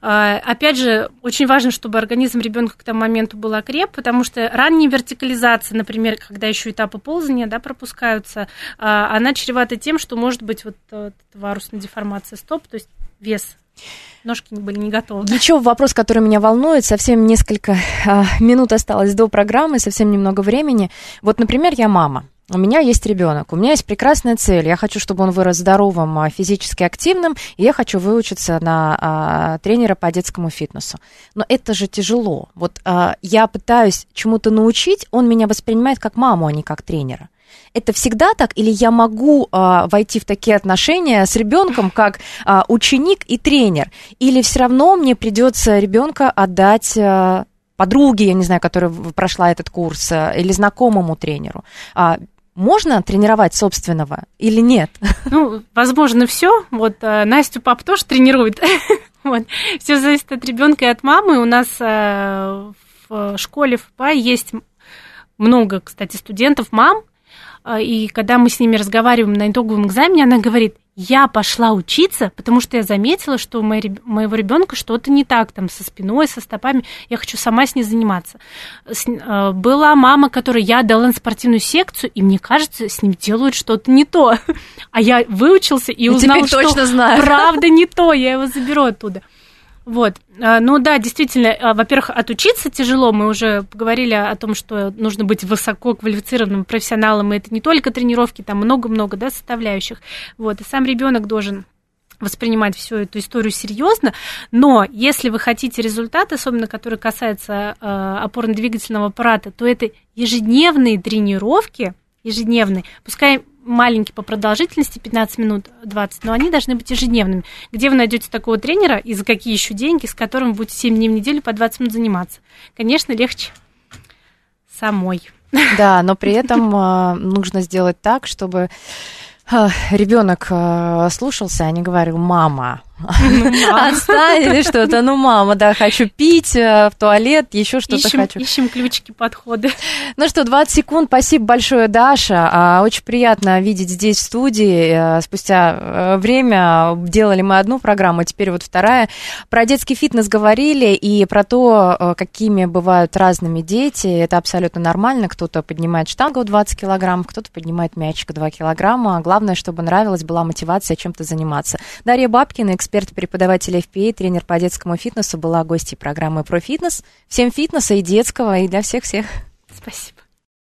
А, опять же, очень важно, чтобы организм ребенка к тому моменту был окреп, потому что ранняя вертикализация, например, когда еще этапы ползания да, пропускаются, а, она чревата тем, что может быть вот, вот варусная деформация стоп, то есть вес Ножки были не готовы. Еще вопрос, который меня волнует. Совсем несколько а, минут осталось до программы, совсем немного времени. Вот, например, я мама. У меня есть ребенок, у меня есть прекрасная цель. Я хочу, чтобы он вырос здоровым, а, физически активным, и я хочу выучиться на а, тренера по детскому фитнесу. Но это же тяжело. Вот а, я пытаюсь чему-то научить, он меня воспринимает как маму, а не как тренера это всегда так, или я могу а, войти в такие отношения с ребенком, как а, ученик и тренер, или все равно мне придется ребенка отдать а, подруге, я не знаю, которая прошла этот курс, а, или знакомому тренеру. А, можно тренировать собственного или нет? Ну, возможно, все. Вот а, Настю пап тоже тренирует. вот. Все зависит от ребенка и от мамы. У нас а, в школе в ПА есть много, кстати, студентов, мам, и когда мы с ними разговариваем на итоговом экзамене, она говорит, я пошла учиться, потому что я заметила, что у моего ребенка что-то не так там со спиной, со стопами. Я хочу сама с ней заниматься. А, была мама, которой я дала на спортивную секцию, и мне кажется, с ним делают что-то не то. А я выучился и узнал, что точно знаю. правда не то, я его заберу оттуда. Вот. А, ну да, действительно, а, во-первых, отучиться тяжело. Мы уже поговорили о том, что нужно быть высоко квалифицированным профессионалом, и это не только тренировки, там много-много да, составляющих. Вот. И сам ребенок должен воспринимать всю эту историю серьезно, но если вы хотите результат, особенно который касается э, опорно-двигательного аппарата, то это ежедневные тренировки, ежедневные, пускай маленькие по продолжительности, 15 минут, 20, но они должны быть ежедневными. Где вы найдете такого тренера и за какие еще деньги, с которым будете 7 дней в неделю по 20 минут заниматься? Конечно, легче самой. Да, но при этом а, нужно сделать так, чтобы а, ребенок а, слушался, а не говорил, мама, Отстань или что-то. Ну, мама, да, хочу пить, э, в туалет, еще что-то хочу. ищем ключики, подходы. Ну что, 20 секунд. Спасибо большое, Даша. А, Очень приятно видеть здесь в студии. Э, Спустя э, время делали мы одну программу, теперь вот вторая. Про детский фитнес говорили и про то, какими бывают разными дети. Это абсолютно нормально. Кто-то поднимает штангу 20 килограмм, кто-то поднимает мячик 2 килограмма. Главное, чтобы нравилось, была мотивация чем-то заниматься. Дарья Бабкина, эксперт-преподаватель FPA, тренер по детскому фитнесу, была гостьей программы про фитнес. Всем фитнеса и детского, и для всех-всех. Спасибо.